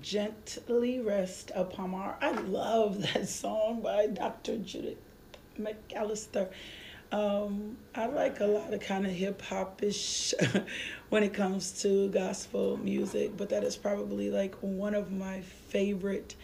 Gently rest upon heart. I love that song by Dr. Judith McAllister. Um, I like a lot of kind of hip hop ish when it comes to gospel music, but that is probably like one of my favorite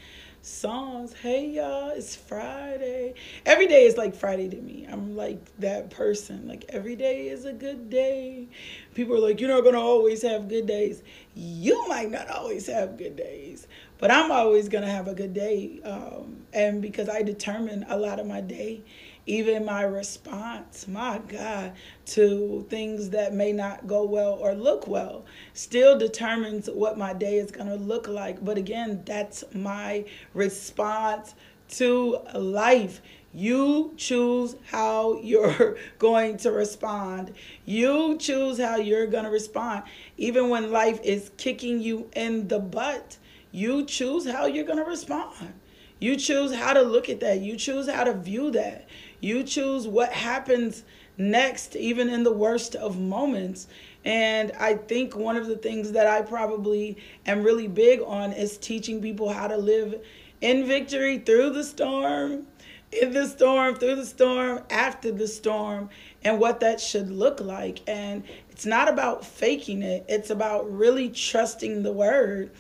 songs. Hey y'all, it's Friday. Every day is like Friday to me. I'm like that person. Like every day is a good day. People are like, you're not gonna always have good days. You might not always have good days, but I'm always gonna have a good day. Um, and because I determine a lot of my day, even my response, my God, to things that may not go well or look well, still determines what my day is going to look like. But again, that's my response to life. You choose how you're going to respond. You choose how you're going to respond. Even when life is kicking you in the butt, you choose how you're going to respond. You choose how to look at that. You choose how to view that. You choose what happens next, even in the worst of moments. And I think one of the things that I probably am really big on is teaching people how to live in victory through the storm, in the storm, through the storm, after the storm, and what that should look like. And it's not about faking it, it's about really trusting the word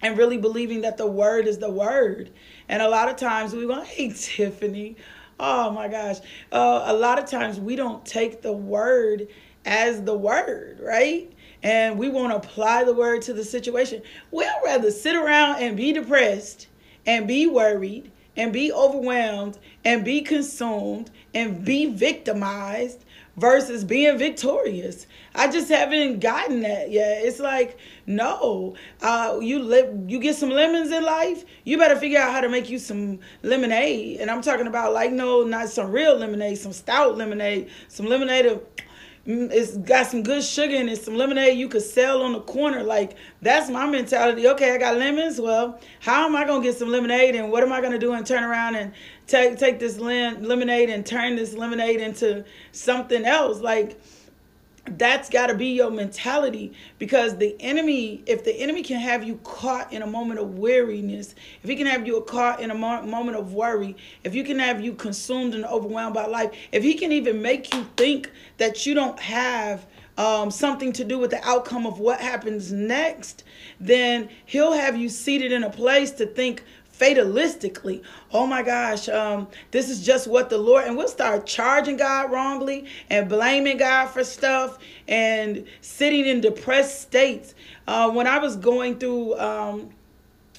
and really believing that the word is the word. And a lot of times we go, hey, Tiffany, oh my gosh. Uh, a lot of times we don't take the word as the word, right? And we won't apply the word to the situation. We'll rather sit around and be depressed and be worried and be overwhelmed and be consumed and be victimized versus being victorious. I just haven't gotten that yet. It's like, no, uh, you live, you get some lemons in life. You better figure out how to make you some lemonade. And I'm talking about like, no, not some real lemonade, some stout lemonade, some lemonade of it's got some good sugar in it, some lemonade you could sell on the corner. Like that's my mentality. Okay, I got lemons. Well, how am I gonna get some lemonade, and what am I gonna do and turn around and take take this lim- lemonade and turn this lemonade into something else? Like that's got to be your mentality because the enemy if the enemy can have you caught in a moment of weariness if he can have you caught in a mo- moment of worry if you can have you consumed and overwhelmed by life if he can even make you think that you don't have um, something to do with the outcome of what happens next then he'll have you seated in a place to think fatalistically. Oh my gosh, um, this is just what the Lord, and we'll start charging God wrongly and blaming God for stuff and sitting in depressed states. Uh, when I was going through, um,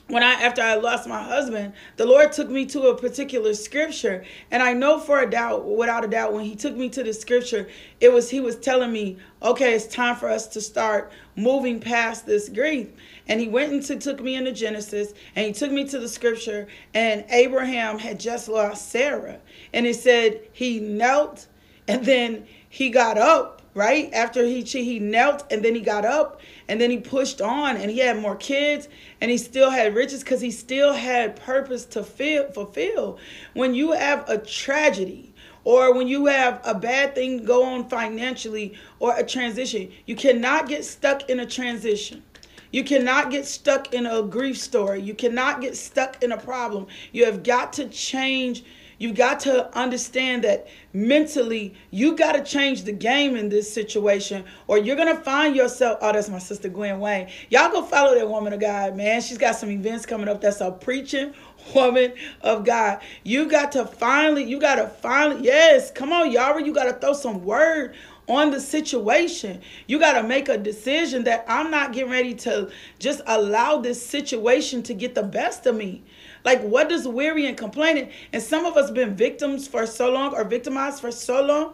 when I after I lost my husband, the Lord took me to a particular scripture, and I know for a doubt, without a doubt, when He took me to the scripture, it was He was telling me, okay, it's time for us to start moving past this grief. And He went and took me into Genesis, and He took me to the scripture, and Abraham had just lost Sarah, and He said he knelt, and then he got up right? After he he knelt and then he got up and then he pushed on and he had more kids and he still had riches because he still had purpose to feel, fulfill. When you have a tragedy or when you have a bad thing go on financially or a transition you cannot get stuck in a transition. You cannot get stuck in a grief story. You cannot get stuck in a problem. You have got to change you got to understand that mentally you got to change the game in this situation or you're going to find yourself oh that's my sister Gwen Wayne y'all go follow that woman of God man she's got some events coming up that's a preaching woman of God you got to finally you got to finally yes come on y'all you got to throw some word on the situation. You got to make a decision that I'm not getting ready to just allow this situation to get the best of me. Like, what does weary and complaining? And some of us been victims for so long or victimized for so long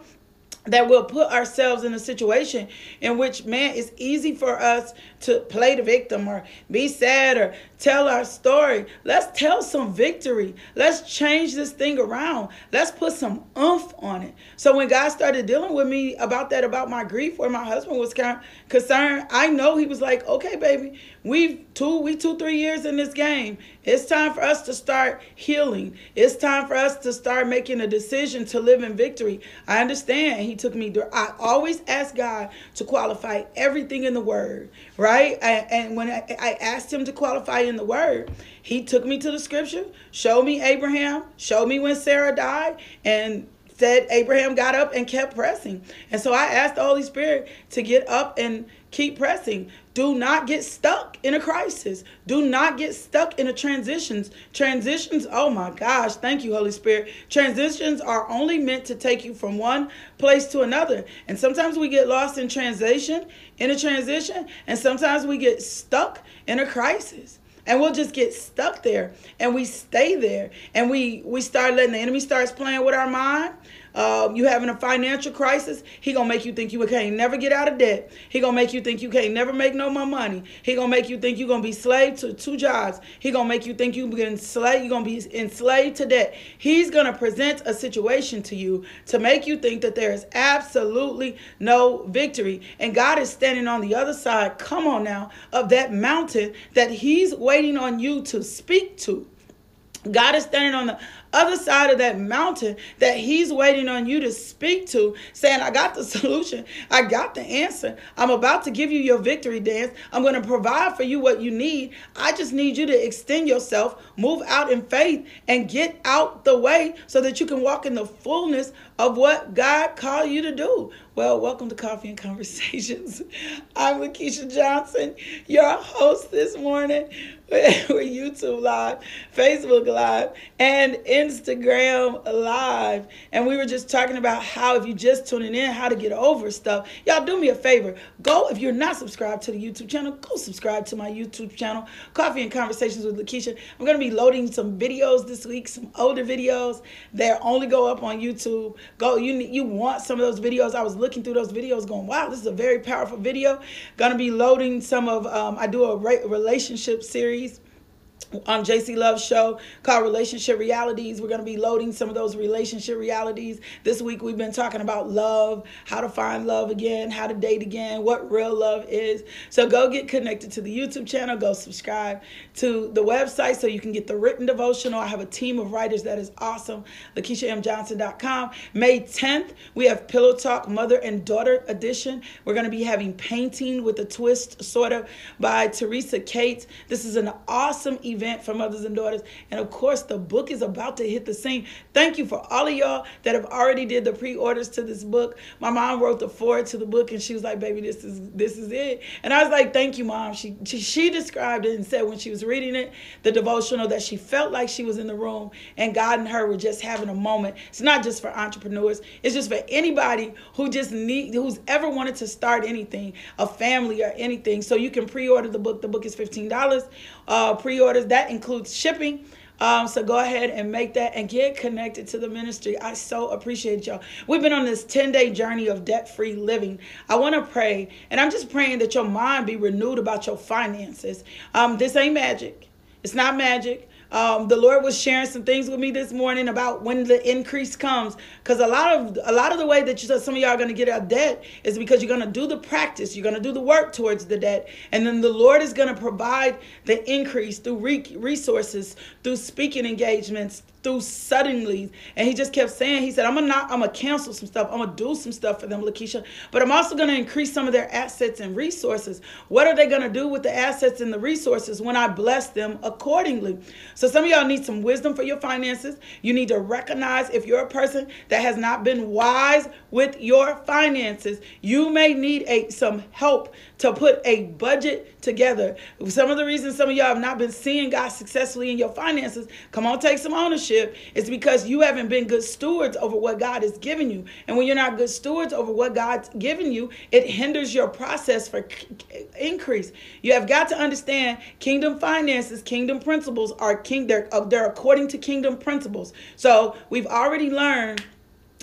that we'll put ourselves in a situation in which man it's easy for us to play the victim or be sad or tell our story. Let's tell some victory. Let's change this thing around. Let's put some oomph on it. So when god started dealing with me about that about my grief where my husband was kind of concerned i know he was like okay baby we've two we two three years in this game. It's time for us to start healing. It's time for us to start making a decision to live in victory. I understand. He took me there i always ask god to qualify everything in the word right? I, and when I, I asked him to qualify in the word he took me to the scripture showed me abraham showed me when sarah died and said Abraham got up and kept pressing. And so I asked the Holy Spirit to get up and keep pressing. Do not get stuck in a crisis. Do not get stuck in a transitions. Transitions, oh my gosh, thank you, Holy Spirit. Transitions are only meant to take you from one place to another. And sometimes we get lost in transition, in a transition, and sometimes we get stuck in a crisis and we'll just get stuck there and we stay there and we we start letting the enemy starts playing with our mind uh, you having a financial crisis, he gonna make you think you can't never get out of debt. He gonna make you think you can't never make no more money. He gonna make you think you gonna be slave to two jobs. He gonna make you think you be enslaved. You gonna be enslaved to debt. He's gonna present a situation to you to make you think that there is absolutely no victory. And God is standing on the other side. Come on now, of that mountain that He's waiting on you to speak to. God is standing on the other side of that mountain that he's waiting on you to speak to, saying, I got the solution. I got the answer. I'm about to give you your victory dance. I'm going to provide for you what you need. I just need you to extend yourself, move out in faith, and get out the way so that you can walk in the fullness of what God called you to do. Well, welcome to Coffee and Conversations. I'm Lakeisha Johnson, your host this morning. We're YouTube Live, Facebook Live, and Instagram Live. And we were just talking about how, if you're just tuning in, how to get over stuff. Y'all do me a favor. Go, if you're not subscribed to the YouTube channel, go subscribe to my YouTube channel, Coffee and Conversations with Lakeisha. I'm going to be loading some videos this week, some older videos that only go up on YouTube. Go, you, you want some of those videos. I was looking through those videos going, wow, this is a very powerful video. To be loading some of, um, I do a relationship series Um, on JC Love show called Relationship Realities. We're going to be loading some of those relationship realities. This week we've been talking about love, how to find love again, how to date again, what real love is. So go get connected to the YouTube channel, go subscribe to the website so you can get the written devotional. I have a team of writers that is awesome. LakeishaMJohnson.com. May 10th, we have Pillow Talk Mother and Daughter Edition. We're going to be having painting with a twist, sort of, by Teresa Cates. This is an awesome event for mothers and daughters. And of course, the book is about to hit the scene. Thank you for all of y'all that have already did the pre-orders to this book. My mom wrote the forward to the book and she was like, baby, this is this is it. And I was like, thank you, mom. She, she, she described it and said when she was reading it, the devotional, that she felt like she was in the room and God and her were just having a moment. It's not just for entrepreneurs. It's just for anybody who just need who's ever wanted to start anything, a family or anything. So you can pre-order the book. The book is $15. Uh, pre-order orders. That includes shipping. Um, so go ahead and make that and get connected to the ministry. I so appreciate y'all. We've been on this 10 day journey of debt free living. I want to pray, and I'm just praying that your mind be renewed about your finances. Um, this ain't magic, it's not magic. Um, the Lord was sharing some things with me this morning about when the increase comes, because a lot of a lot of the way that you, some of y'all are going to get out of debt is because you're going to do the practice, you're going to do the work towards the debt, and then the Lord is going to provide the increase through re- resources, through speaking engagements, through suddenly. And he just kept saying, he said, I'm gonna not, I'm gonna cancel some stuff. I'm gonna do some stuff for them, Lakeisha. But I'm also gonna increase some of their assets and resources. What are they gonna do with the assets and the resources when I bless them accordingly? So some of y'all need some wisdom for your finances. You need to recognize if you're a person that has not been wise with your finances, you may need a some help to put a budget together. Some of the reasons some of y'all have not been seeing God successfully in your finances, come on, take some ownership. It's because you haven't been good stewards over what God has given you. And when you're not good stewards over what God's given you, it hinders your process for increase. You have got to understand kingdom finances, kingdom principles are king they're, uh, they're according to kingdom principles. So we've already learned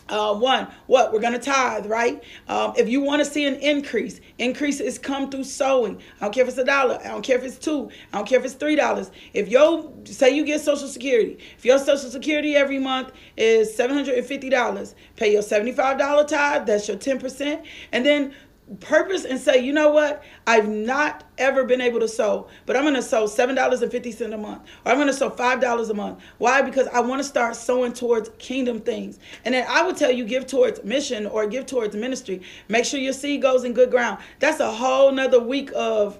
uh, one, what we're going to tithe, right? Um, if you want to see an increase, increase is come through sowing. I don't care if it's a dollar. I don't care if it's two. I don't care if it's three dollars. If you say you get Social Security, if your Social Security every month is seven hundred and fifty dollars, pay your seventy five dollar tithe. That's your ten percent, and then purpose and say, you know what? I've not ever been able to sew, but I'm going to sew $7.50 a month, or I'm going to sew $5 a month. Why? Because I want to start sewing towards kingdom things. And then I would tell you, give towards mission or give towards ministry. Make sure your seed goes in good ground. That's a whole nother week of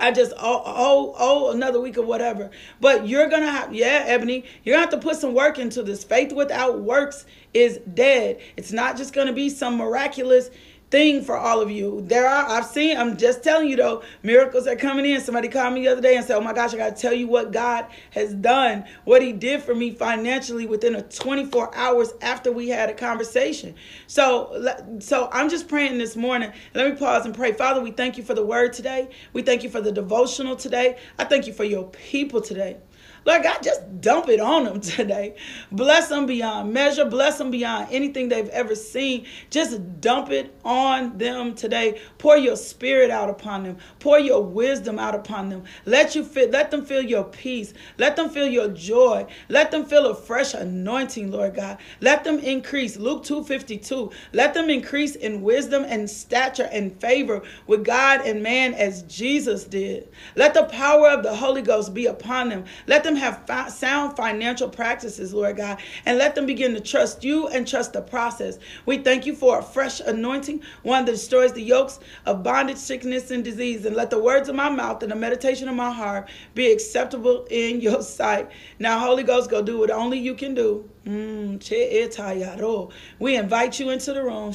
I just oh, oh oh another week or whatever. But you're gonna have yeah, Ebony, you're gonna have to put some work into this. Faith without works is dead. It's not just gonna be some miraculous thing for all of you. There are, I've seen, I'm just telling you though, miracles are coming in. Somebody called me the other day and said, Oh my gosh, I got to tell you what God has done, what He did for me financially within a 24 hours after we had a conversation. So, so I'm just praying this morning. Let me pause and pray. Father, we thank you for the word today. We thank you for the devotional today. I thank you for your people today. Lord God, just dump it on them today. Bless them beyond measure. Bless them beyond anything they've ever seen. Just dump it on them today. Pour your spirit out upon them. Pour your wisdom out upon them. Let you feel, let them feel your peace. Let them feel your joy. Let them feel a fresh anointing, Lord God. Let them increase. Luke 252. Let them increase in wisdom and stature and favor with God and man as Jesus did. Let the power of the Holy Ghost be upon them. Let them have fi- sound financial practices, Lord God, and let them begin to trust you and trust the process. We thank you for a fresh anointing, one that destroys the yokes of bondage, sickness, and disease. And let the words of my mouth and the meditation of my heart be acceptable in your sight. Now, Holy Ghost, go do what only you can do. Mm, we invite you into the room.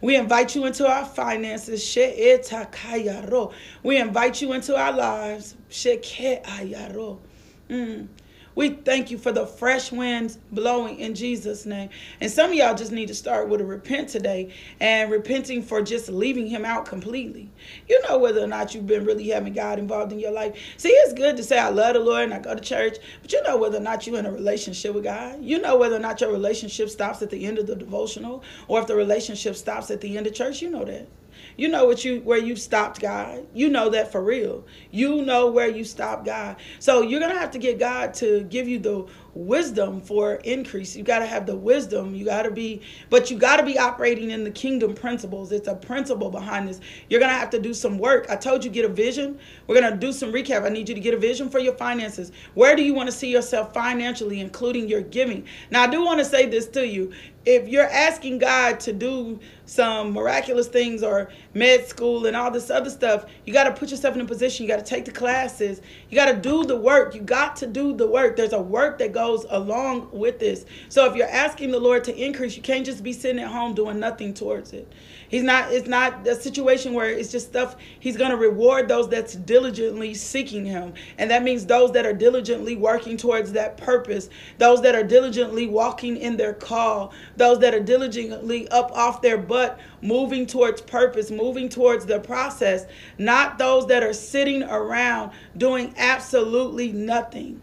We invite you into our finances. We invite you into our lives. Mm. We thank you for the fresh winds blowing in Jesus' name. And some of y'all just need to start with a repent today and repenting for just leaving him out completely. You know whether or not you've been really having God involved in your life. See, it's good to say I love the Lord and I go to church, but you know whether or not you're in a relationship with God. You know whether or not your relationship stops at the end of the devotional or if the relationship stops at the end of church. You know that. You know what you where you stopped God. You know that for real. You know where you stopped God. So you're gonna have to get God to give you the wisdom for increase. You got to have the wisdom. You got to be, but you got to be operating in the kingdom principles. It's a principle behind this. You're to have to do some work. I told you get a vision. We're to do some recap. I need you to get a vision for your finances. Where do you want to see yourself financially, including your giving? Now, I do want to say this to you if you're asking God to do some miraculous things or med school and all this other stuff, you got to put yourself in a position. You got to take the classes. You got to do the work. You got to do the work. There's a work that goes along with this. So if you're asking the Lord to increase, you can't just be sitting at home doing nothing towards it. He's not it's not a situation where it's just stuff he's going to reward those that's diligently seeking him. And that means those that are diligently working towards that purpose, those that are diligently walking in their call, those that are diligently up off their butt moving towards purpose, moving towards the process, not those that are sitting around doing absolutely nothing.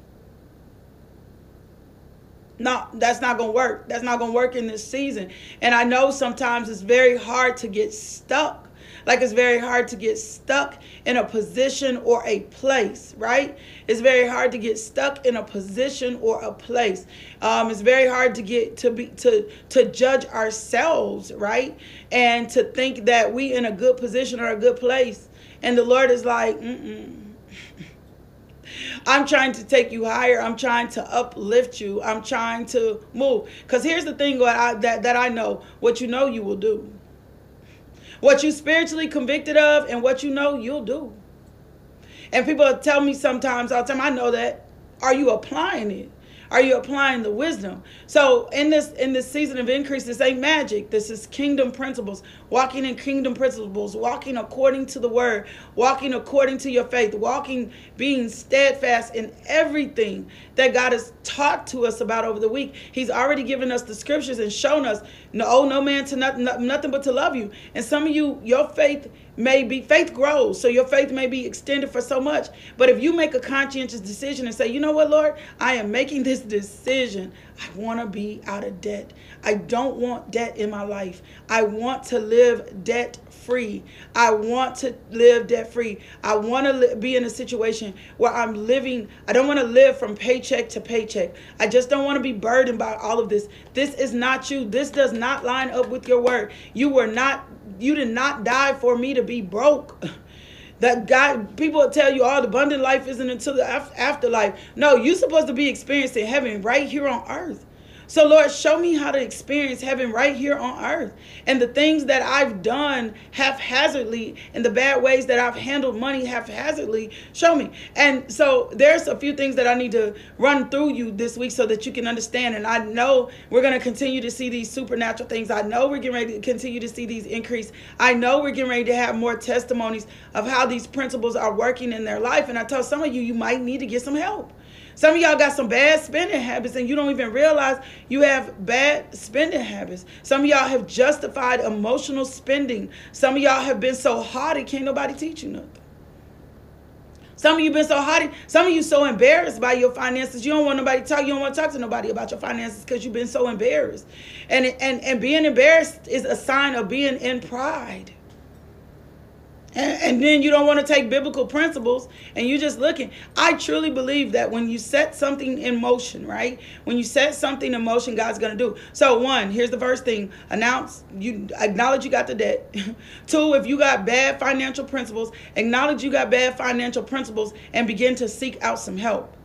No, that's not going to work. That's not going to work in this season. And I know sometimes it's very hard to get stuck. Like it's very hard to get stuck in a position or a place, right? It's very hard to get stuck in a position or a place. Um, it's very hard to get to be to to judge ourselves, right? And to think that we in a good position or a good place. And the Lord is like, mm I'm trying to take you higher. I'm trying to uplift you. I'm trying to move. Because here's the thing that I, that, that I know what you know, you will do. What you spiritually convicted of and what you know, you'll do. And people tell me sometimes all the time, I know that. Are you applying it? Are you applying the wisdom? So in this in this season of increase, this ain't magic. This is kingdom principles. Walking in kingdom principles, walking according to the word, walking according to your faith, walking being steadfast in everything that God has taught to us about over the week. He's already given us the scriptures and shown us, no, oh, no man to nothing, nothing but to love you. And some of you, your faith may be faith grows so your faith may be extended for so much. But if you make a conscientious decision and say you know what lord? I am making this decision. I want to be out of debt. I don't want debt in my life. I want to live debt free i want to live debt free i want to li- be in a situation where i'm living i don't want to live from paycheck to paycheck. I just don't want to be burdened by all of this. This is not you. This does not line up with your word. You were not you did not die for me to be broke. That God, people tell you, oh, the abundant life isn't until the afterlife. No, you're supposed to be experiencing heaven right here on earth. So, Lord, show me how to experience heaven right here on earth. And the things that I've done haphazardly and the bad ways that I've handled money haphazardly, show me. And so, there's a few things that I need to run through you this week so that you can understand. And I know we're going to continue to see these supernatural things. I know we're getting ready to continue to see these increase. I know we're getting ready to have more testimonies of how these principles are working in their life. And I tell some of you, you might need to get some help. Some of y'all got some bad spending habits and you don't even realize you have bad spending habits. Some of y'all have justified emotional spending. Some of y'all have been so haughty, can't nobody teach you nothing. Some of you been so haughty. Some of you so embarrassed by your finances. You don't want nobody to talk. You don't want to talk to nobody about your finances because you've been so embarrassed. And and and being embarrassed is a sign of being in pride. And, and then you don't want to take biblical principles and you're just looking. I truly believe that when you set something in motion, right? When you set something in motion, God's going to do. So, one, here's the first thing announce, you acknowledge you got the debt. Two, if you got bad financial principles, acknowledge you got bad financial principles and begin to seek out some help.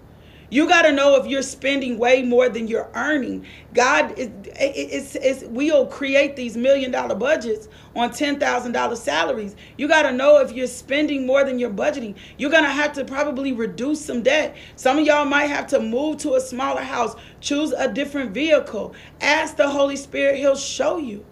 You got to know if you're spending way more than you're earning. God is it's, it's we'll create these million dollar budgets on $10,000 salaries. You got to know if you're spending more than you're budgeting. You're going to have to probably reduce some debt. Some of y'all might have to move to a smaller house, choose a different vehicle. Ask the Holy Spirit, he'll show you.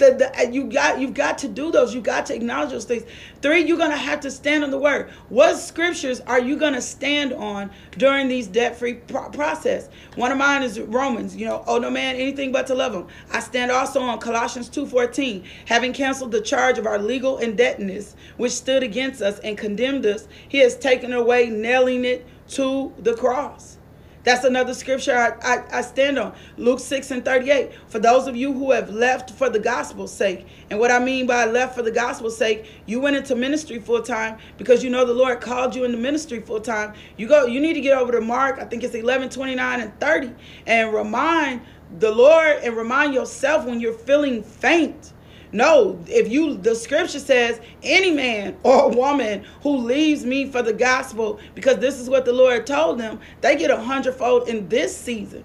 You got you've got to do those. You got to acknowledge those things. Three, you're gonna have to stand on the word. What scriptures are you gonna stand on during these debt-free pro- process? One of mine is Romans. You know, oh no man, anything but to love him. I stand also on Colossians 2:14, having canceled the charge of our legal indebtedness, which stood against us and condemned us. He has taken away, nailing it to the cross. That's another scripture I, I, I, stand on. Luke 6 and 38. For those of you who have left for the gospel's sake. And what I mean by left for the gospel's sake, you went into ministry full time because you know the Lord called you into ministry full time. You go, you need to get over to Mark, I think it's 11, 29, and 30, and remind the Lord and remind yourself when you're feeling faint no, if you, the scripture says, any man or woman who leaves me for the gospel, because this is what the Lord told them, they get a hundredfold in this season.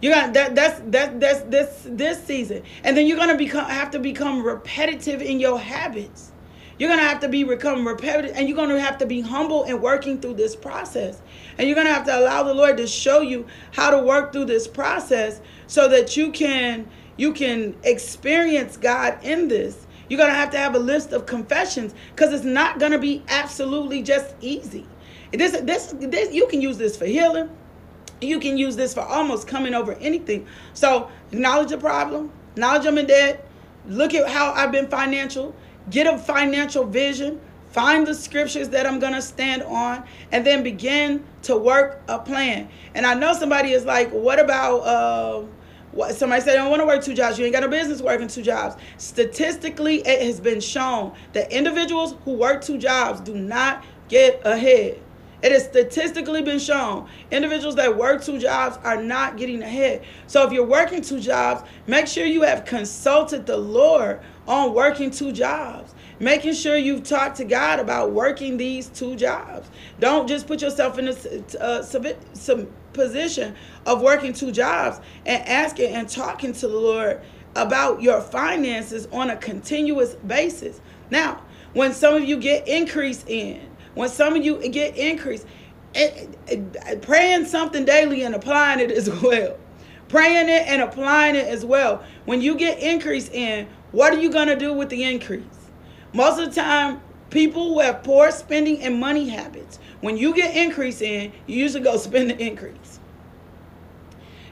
You got that. That's that. That's this this season, and then you're gonna become have to become repetitive in your habits. You're to have to be become repetitive and you're to have to be humble and working through this process. And you're to have to allow the Lord to show you how to work through this process so that you can you can experience God in this. You're going to have to have a list of confessions cuz it's not going to be absolutely just easy. This this this you can use this for healing. You can use this for almost coming over anything. So, acknowledge the problem, acknowledge I'm in debt, look at how I've been financial, get a financial vision, find the scriptures that I'm going to stand on, and then begin to work a plan. And I know somebody is like, what about, uh, what, somebody said, I don't want to work two jobs. You ain't got no business working two jobs. Statistically, it has been shown that individuals who work two jobs do not get ahead. It has statistically been shown individuals that work two jobs are not getting ahead. So if you're working two jobs, make sure you have consulted the Lord on working two jobs. Making sure you've talked to God about working these two jobs. Don't just put yourself in a uh, some position of working two jobs and asking and talking to the Lord about your finances on a continuous basis. Now, when some of you get increase in, when some of you get increase, it, it, it, praying something daily and applying it as well. Praying it and applying it as well. When you get increase in, what are you going to do with the increase? Most of the time, people who have poor spending and money habits, when you get increase in, you usually go spend the increase.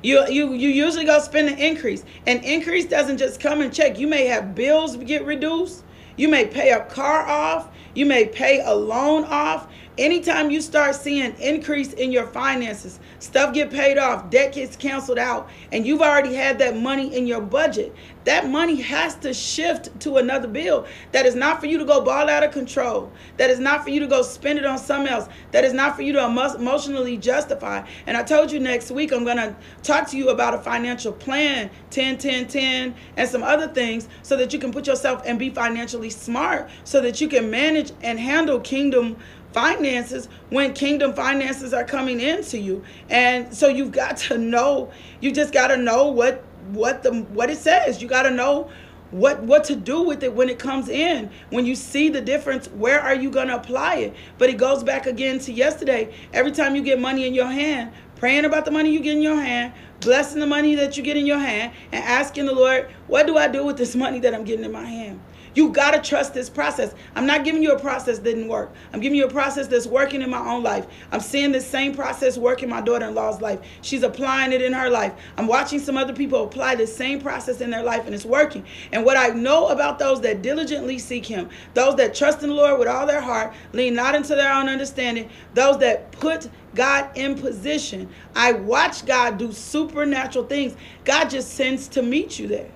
You, you you usually go spend the increase. And increase doesn't just come and check. You may have bills get reduced. You may pay a car off. You may pay a loan off. Anytime you start seeing increase in your finances, stuff get paid off, debt gets canceled out, and you've already had that money in your budget, that money has to shift to another bill. That is not for you to go ball out of control. That is not for you to go spend it on something else. That is not for you to emotionally justify. And I told you next week I'm going to talk to you about a financial plan, 10 10 10 and some other things so that you can put yourself and be financially smart so that you can manage and handle kingdom finances when kingdom finances are coming into you. And so you've got to know you just got to know what what the what it says. You got to know what what to do with it when it comes in. When you see the difference where are you going to apply it? But it goes back again to yesterday. Every time you get money in your hand praying about the money you get in your hand blessing the money that you get in your hand and asking the lord what do i do with this money that i'm getting in my hand you got to trust this process. I'm not giving you a process that didn't work. I'm giving you a process that's working in my own life. I'm seeing this same process work in my daughter-in-law's life. She's applying it in her life. I'm watching some other people apply the same process in their life and it's working. And what I know about those that diligently seek him, those that trust in the Lord with all their heart, lean not into their own understanding, those that put God in position. I watch God do supernatural things. God just sends to meet you there.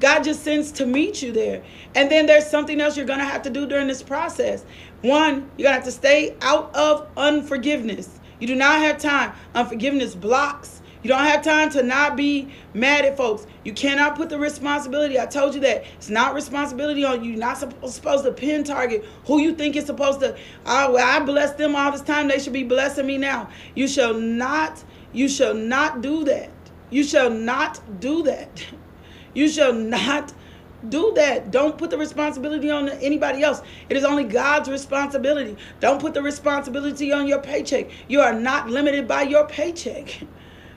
God just sends to meet you there. And then there's something else you're going to have to do during this process. One, you're going to have to stay out of unforgiveness. You do not have time. Unforgiveness blocks. You don't have time to not be mad at folks. You cannot put the responsibility. I told you that it's not responsibility on you. You're not supposed to pin target who you think is supposed to. Oh, well, I bless them all this time. They should be blessing me now. You shall not. You shall not do that. You shall not do that. You shall not do that. Don't put the responsibility on anybody else. It is only God's responsibility. Don't put the responsibility on your paycheck. You are not limited by your paycheck.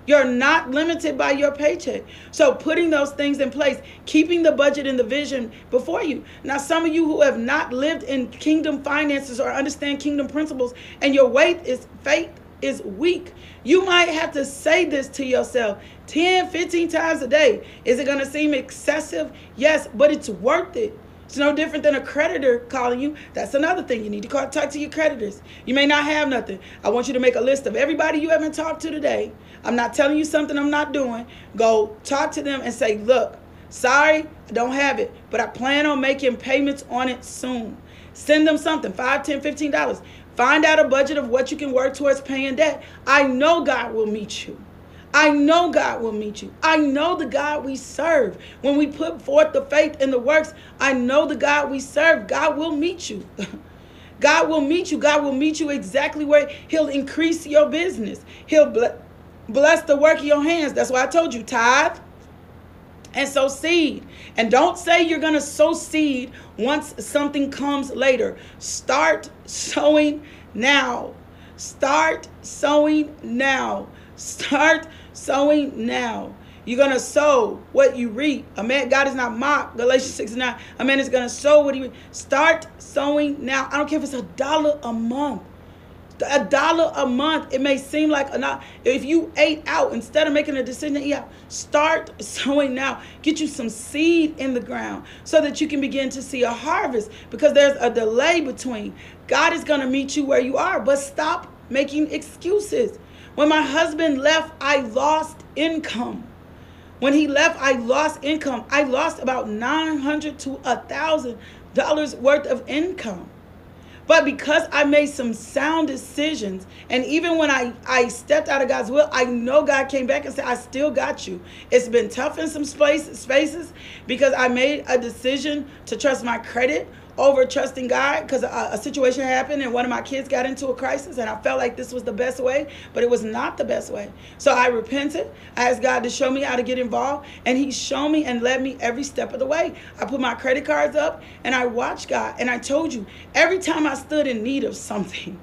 You're not limited by your paycheck. So, putting those things in place, keeping the budget and the vision before you. Now, some of you who have not lived in kingdom finances or understand kingdom principles, and your weight is faith is weak. You might have to say this to yourself 10, 15 times a day. Is it going to seem excessive? Yes, but it's worth it. It's no different than a creditor calling you. That's another thing. You need to call, talk to your creditors. You may not have nothing. I want you to make a list of everybody you haven't talked to today. I'm not telling you something I'm not doing. Go talk to them and say, look, sorry, I don't have it, but I plan on making payments on it soon. Send them something, $5, 10 $15. Find out a budget of what you can work towards paying debt. I know God will meet you. I know God will meet you. I know the God we serve. When we put forth the faith in the works, I know the God we serve. God will meet you. God will meet you. God will meet you exactly where He'll increase your business. He'll bless the work of your hands. That's why I told you tithe, and sow seed. And don't say you're going to sow seed once something comes later. Start sowing now. Start sowing now. Start sowing now. You're going to sow what you reap. A man, God is not mocked. Galatians 6 and 9. A man is going to sow what he reap. Start sowing now. I don't care if it's a dollar a month a dollar a month it may seem like a if you ate out instead of making a decision out start sowing now. Get you some seed in the ground so that you can begin to see a harvest because there's a delay between. God is going to meet you where you are but stop making excuses. When my husband left i lost income. When he left i lost income. I lost about 900 to a thousand dollars worth of income but because I made some sound decisions, and even when I, I stepped out of God's will, I know God came back and said, I still got you. It's been tough in some space, spaces because I made a decision to trust my credit over trusting God because a, a, situation happened and one of my kids got into a crisis and I felt like this was the best way, but it was not the best way. So I repented. I asked God to show me how to get involved and He showed me and led me every step of the way. I put my credit cards up and I watched God. And I told you, every time I stood in need of something,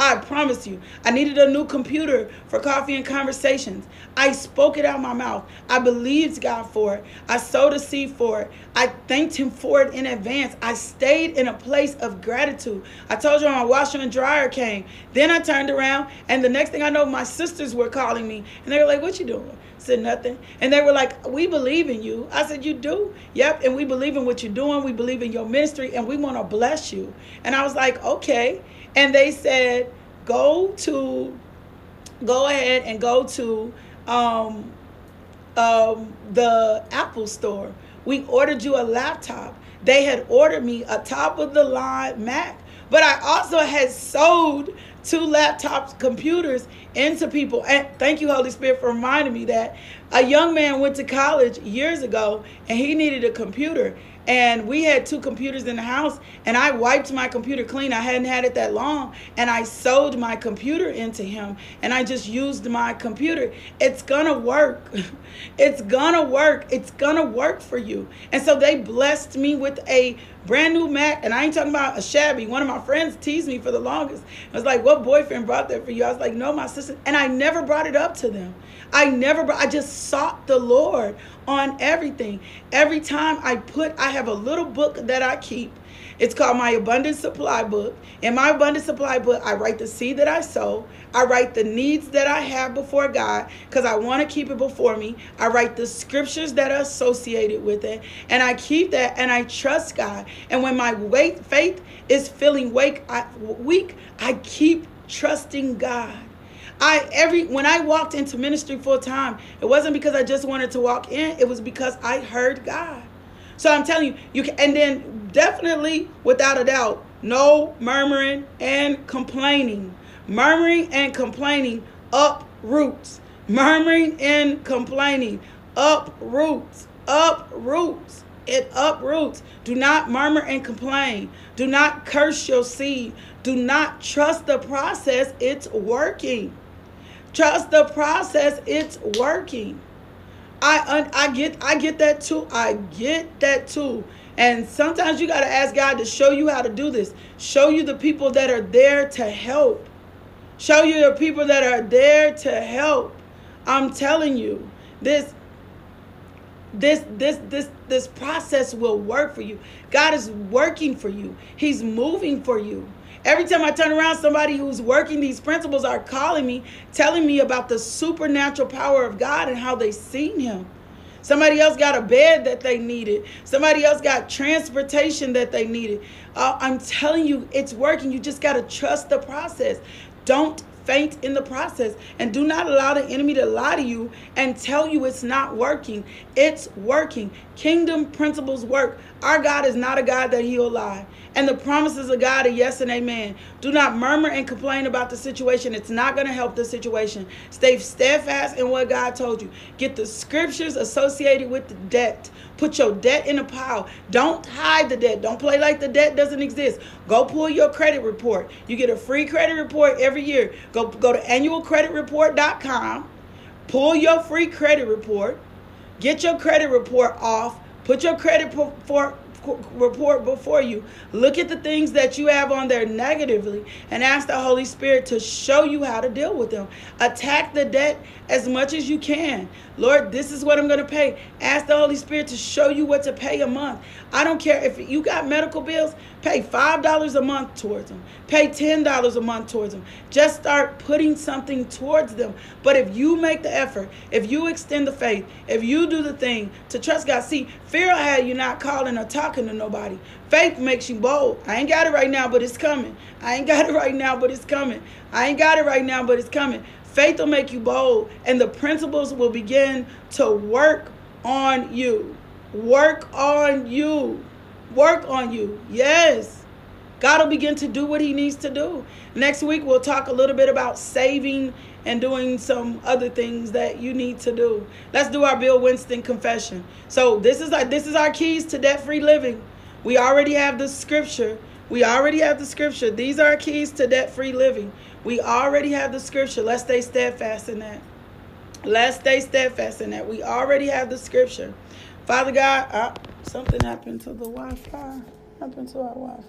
I promise you, I needed a new computer for coffee and conversations. I spoke it out my mouth. I believed God for it. I sowed a seed for it. I thanked Him for it in advance. I stayed in a place of gratitude. I told you my washer and dryer came. Then I turned around, and the next thing I know, my sisters were calling me, and they were like, "What you doing?" Said nothing. And they were like, We believe in you. I said, You do? Yep. And we believe in what you're doing. We believe in your ministry and we want to bless you. And I was like, Okay. And they said, go to, go ahead and go to um, um, the Apple store. We ordered you a laptop. They had ordered me a top of the line Mac, but I also had sold two laptops, computers into people. And thank you, Holy Spirit, for reminding me that a young man went to college years ago and he needed a computer and we had two computers in the house and i wiped my computer clean. I hadn't had it that long and i sold my computer into him and i just used my computer. It's gonna work. It's gonna work. It's gonna work for you. And so they blessed me with a brand new mac and i ain't talking about a shabby one of my friends teased me for the longest i was like what boyfriend brought that for you i was like no my sister and i never brought it up to them i never i just sought the lord on everything. Every time I put, I have a little book that I keep. It's called my abundant supply book. In my abundant supply book, I write the seed that I sow. I write the needs that I have before God because I want to keep it before me. I write the scriptures that are associated with it. And I keep that and I trust God. And when my weight, faith is feeling I, weak, I keep trusting God. I every when I walked into ministry full time, it wasn't because I just wanted to walk in, it was because I heard God. So I'm telling you, you can and then definitely without a doubt, no murmuring and complaining. Murmuring and complaining uproots. Murmuring and complaining uproots. Uproots. It uproots. Do not murmur and complain. Do not curse your seed. Do not trust the process. It's working. Trust the process. It's working. I I get I get that too. I get that too. And sometimes you got to ask God to show you how to do this. Show you the people that are there to help. Show you the people that are there to help. I'm telling you, this this this this this process will work for you. God is working for you. He's moving for you. Every time I turn around, somebody who's working these principles are calling me, telling me about the supernatural power of God and how they've seen him. Somebody else got a bed that they needed. Somebody else got transportation that they needed. Uh, I'm telling you, it's working. You just got to trust the process. Don't faint in the process. And do not allow the enemy to lie to you and tell you it's not working. It's working. Kingdom principles work. Our God is not a God that he'll lie. And the promises of God are yes and amen. Do not murmur and complain about the situation. It's not going to help the situation. Stay steadfast in what God told you. Get the scriptures associated with the debt. Put your debt in a pile. Don't hide the debt. Don't play like the debt doesn't exist. Go pull your credit report. You get a free credit report every year. Go go to annualcreditreport.com. Pull your free credit report Get your credit report off. Put your credit report report before you. Look at the things that you have on there negatively and ask the Holy Spirit to show you how to deal with them. Attack the debt as much as you can. Lord, this is what I'm going to pay. Ask the Holy Spirit to show you what to pay a month. I don't care if you got medical bills, pay $5 a month towards them. Pay $10 a month towards them. Just start putting something towards them. But if you make the effort, if you extend the faith, if you do the thing to trust God, see, fear had you not calling or talking to nobody. Faith makes you bold. I ain't got it right now, but it's coming. I ain't got it right now, but it's coming. I ain't got it right now, but it's coming. Faith will make you bold, and the principles will begin to work on you. Work on you. Work on you. Yes. God will begin to do what he needs to do. Next week, we'll talk a little bit about saving and doing some other things that you need to do. Let's do our Bill Winston confession. So this is our, this is our keys to debt-free living. We already have the scripture. We already have the scripture. These are our keys to debt-free living. We already have the scripture. Let's stay steadfast in that. Let's stay steadfast in that. We already have the scripture. Father God, uh, something happened to the Wi-Fi. Happened to our Wi-Fi.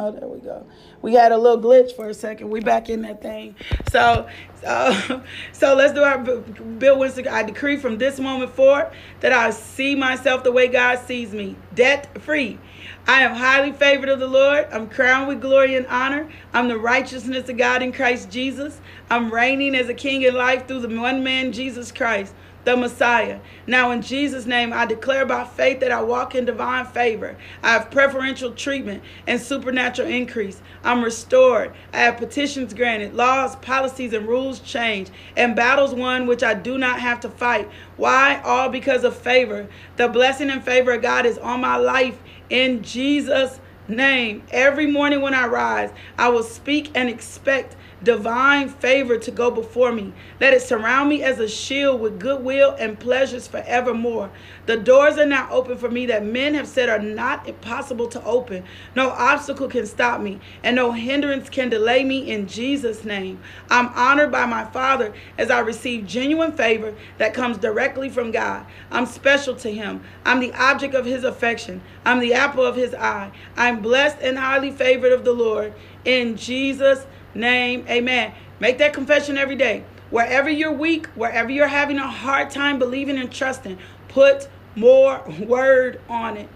Oh, there we go. We had a little glitch for a second. We back in that thing. So, so, so let's do our Bill Winston. I decree from this moment forward that I see myself the way God sees me, debt free. I am highly favored of the Lord. I'm crowned with glory and honor. I'm the righteousness of God in Christ Jesus. I'm reigning as a king in life through the one man, Jesus Christ the Messiah. Now, in Jesus' name, I declare by faith that I walk in divine favor. I have preferential treatment and supernatural increase. I'm restored. I have petitions granted, laws, policies, and rules changed, and battles won which I do not have to fight. Why? All because of favor. The blessing and favor of God is on my life in Jesus' name. Every morning when I rise, I will speak and expect divine favor to go before me. Let it surround me as a shield with goodwill and pleasures forevermore. The doors are now open for me that men have said are not impossible to open. No obstacle can stop me, and no hindrance can delay me in Jesus' name. I'm honored by my Father as I receive genuine favor that comes directly from God. I'm special to Him. I'm the object of His affection. I'm the apple of His eye. I'm blessed and highly favored of the Lord. In Jesus' name. Amen. Make that confession every day. Wherever you're weak, wherever you're having a hard time believing and trusting, put more word on it.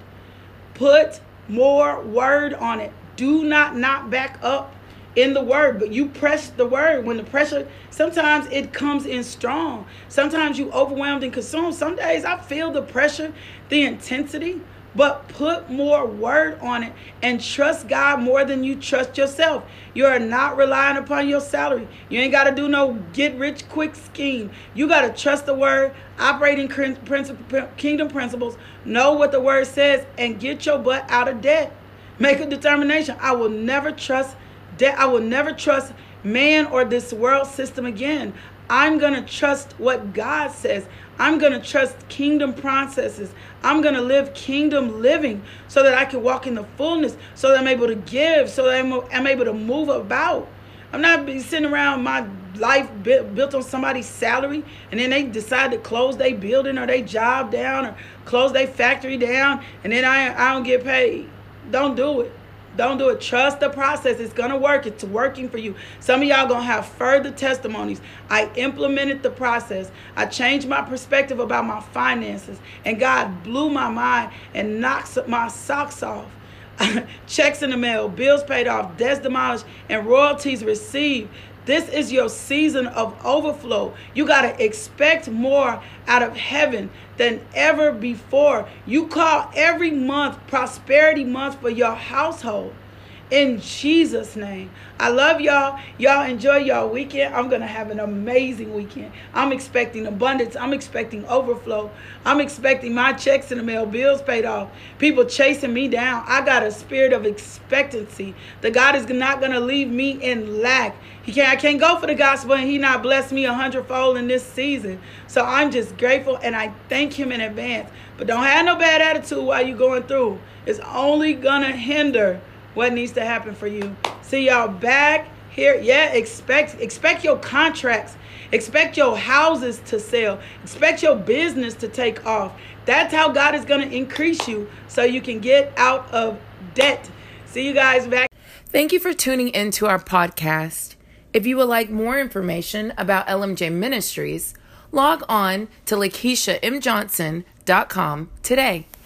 Put more word on it. Do not not back up in the word, but you press the word. When the pressure, sometimes it comes in strong. Sometimes you overwhelmed and consumed. Some days I feel the pressure, the intensity, but put more word on it and trust God more than you trust yourself. You are not relying upon your salary. You ain't got to do no get rich quick scheme. You got to trust the word, operating in kingdom principles, know what the word says, and get your butt out of debt. Make a determination. I will never trust debt. I will never trust man or this world system again. I'm going to trust what God says. I'm going to trust kingdom processes. I'm going to live kingdom living so that I can walk in the fullness, so that I'm able to give, so that I'm, I'm able to move about. I'm not sitting around my life built on somebody's salary and then they decide to close their building or their job down or close their factory down and then I, I don't get paid. Don't do it. Don't do it. Trust the process. It's going to work. It's working for you. Some of y'all going to have further testimonies. I implemented the process. I changed my perspective about my finances. And God blew my mind and knocked my socks off. Checks in the mail, bills paid off, debts demolished, and royalties received. This is your season of overflow. You got to expect more out of heaven than ever before. You call every month prosperity month for your household in Jesus' name. I love y'all. Y'all enjoy y'all weekend. I'm going to have an amazing weekend. I'm expecting abundance. I'm expecting overflow. I'm expecting my checks in the mail, bills paid off, people chasing me down. I got a spirit of expectancy. The God is not going to leave me in lack. He can't, I can't go for the gospel and he not bless me a hundredfold in this season. So I'm just grateful and I thank him in advance. But don't have no bad attitude while you're going through. It's only going to hinder what needs to happen for you. See y'all back Here, yeah, expect expect your contracts. Expect your houses to sell. Expect your business to take off. That's how God is going to increase you so you can get out of debt. See you guys back. Thank you for tuning into our podcast. If you would like more information about LMJ Ministries, log on to LakeishaMJohnson.com today.